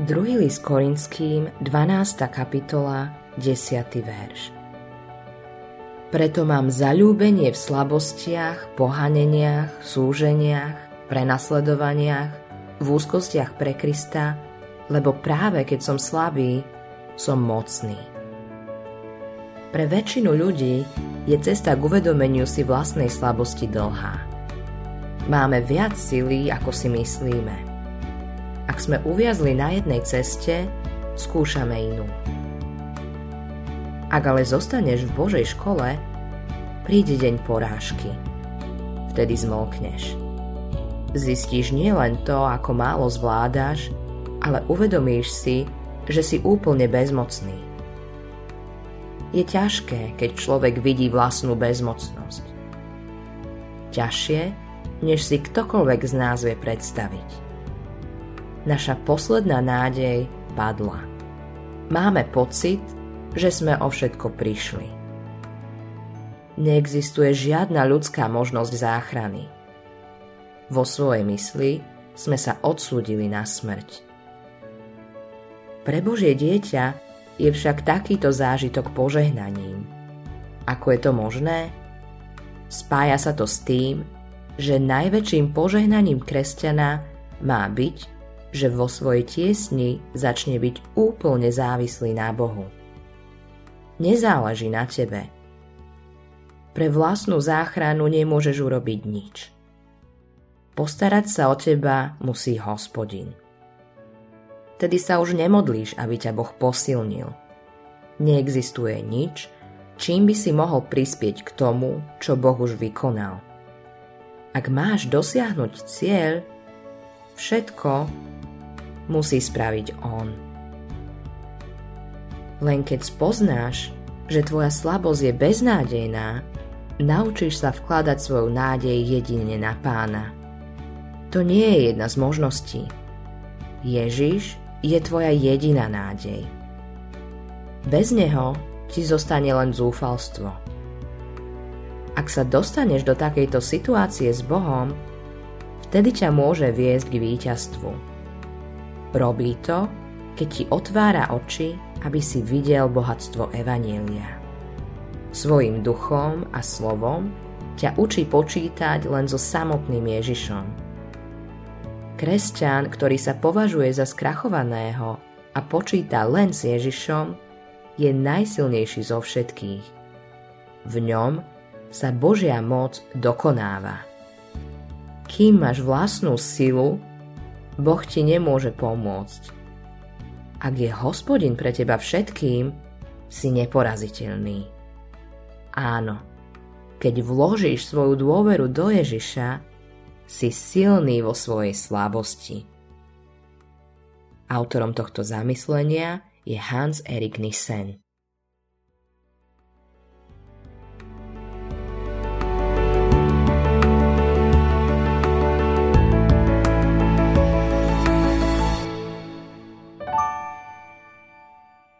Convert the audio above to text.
2. list Korinským, 12. kapitola, 10. verš. Preto mám zalúbenie v slabostiach, pohaneniach, súženiach, prenasledovaniach, v úzkostiach pre Krista, lebo práve keď som slabý, som mocný. Pre väčšinu ľudí je cesta k uvedomeniu si vlastnej slabosti dlhá. Máme viac sily, ako si myslíme – ak sme uviazli na jednej ceste, skúšame inú. Ak ale zostaneš v Božej škole, príde deň porážky. Vtedy zmolkneš. Zistíš nielen to, ako málo zvládaš, ale uvedomíš si, že si úplne bezmocný. Je ťažké, keď človek vidí vlastnú bezmocnosť. Ťažšie, než si ktokoľvek z nás vie predstaviť naša posledná nádej padla. Máme pocit, že sme o všetko prišli. Neexistuje žiadna ľudská možnosť záchrany. Vo svojej mysli sme sa odsúdili na smrť. Pre Božie dieťa je však takýto zážitok požehnaním. Ako je to možné? Spája sa to s tým, že najväčším požehnaním kresťana má byť, že vo svojej tiesni začne byť úplne závislý na Bohu. Nezáleží na tebe. Pre vlastnú záchranu nemôžeš urobiť nič. Postarať sa o teba musí hospodin. Tedy sa už nemodlíš, aby ťa Boh posilnil. Neexistuje nič, čím by si mohol prispieť k tomu, čo Boh už vykonal. Ak máš dosiahnuť cieľ, všetko, musí spraviť on. Len keď spoznáš, že tvoja slabosť je beznádejná, naučíš sa vkladať svoju nádej jedine na pána. To nie je jedna z možností. Ježiš je tvoja jediná nádej. Bez neho ti zostane len zúfalstvo. Ak sa dostaneš do takejto situácie s Bohom, vtedy ťa môže viesť k víťazstvu. Robí to, keď ti otvára oči, aby si videl bohatstvo Evanielia. Svojim duchom a slovom ťa učí počítať len so samotným Ježišom. Kresťan, ktorý sa považuje za skrachovaného a počíta len s Ježišom, je najsilnejší zo všetkých. V ňom sa Božia moc dokonáva. Kým máš vlastnú silu, Boh ti nemôže pomôcť. Ak je hospodin pre teba všetkým, si neporaziteľný. Áno, keď vložíš svoju dôveru do Ježiša, si silný vo svojej slabosti. Autorom tohto zamyslenia je Hans Erik Nissen.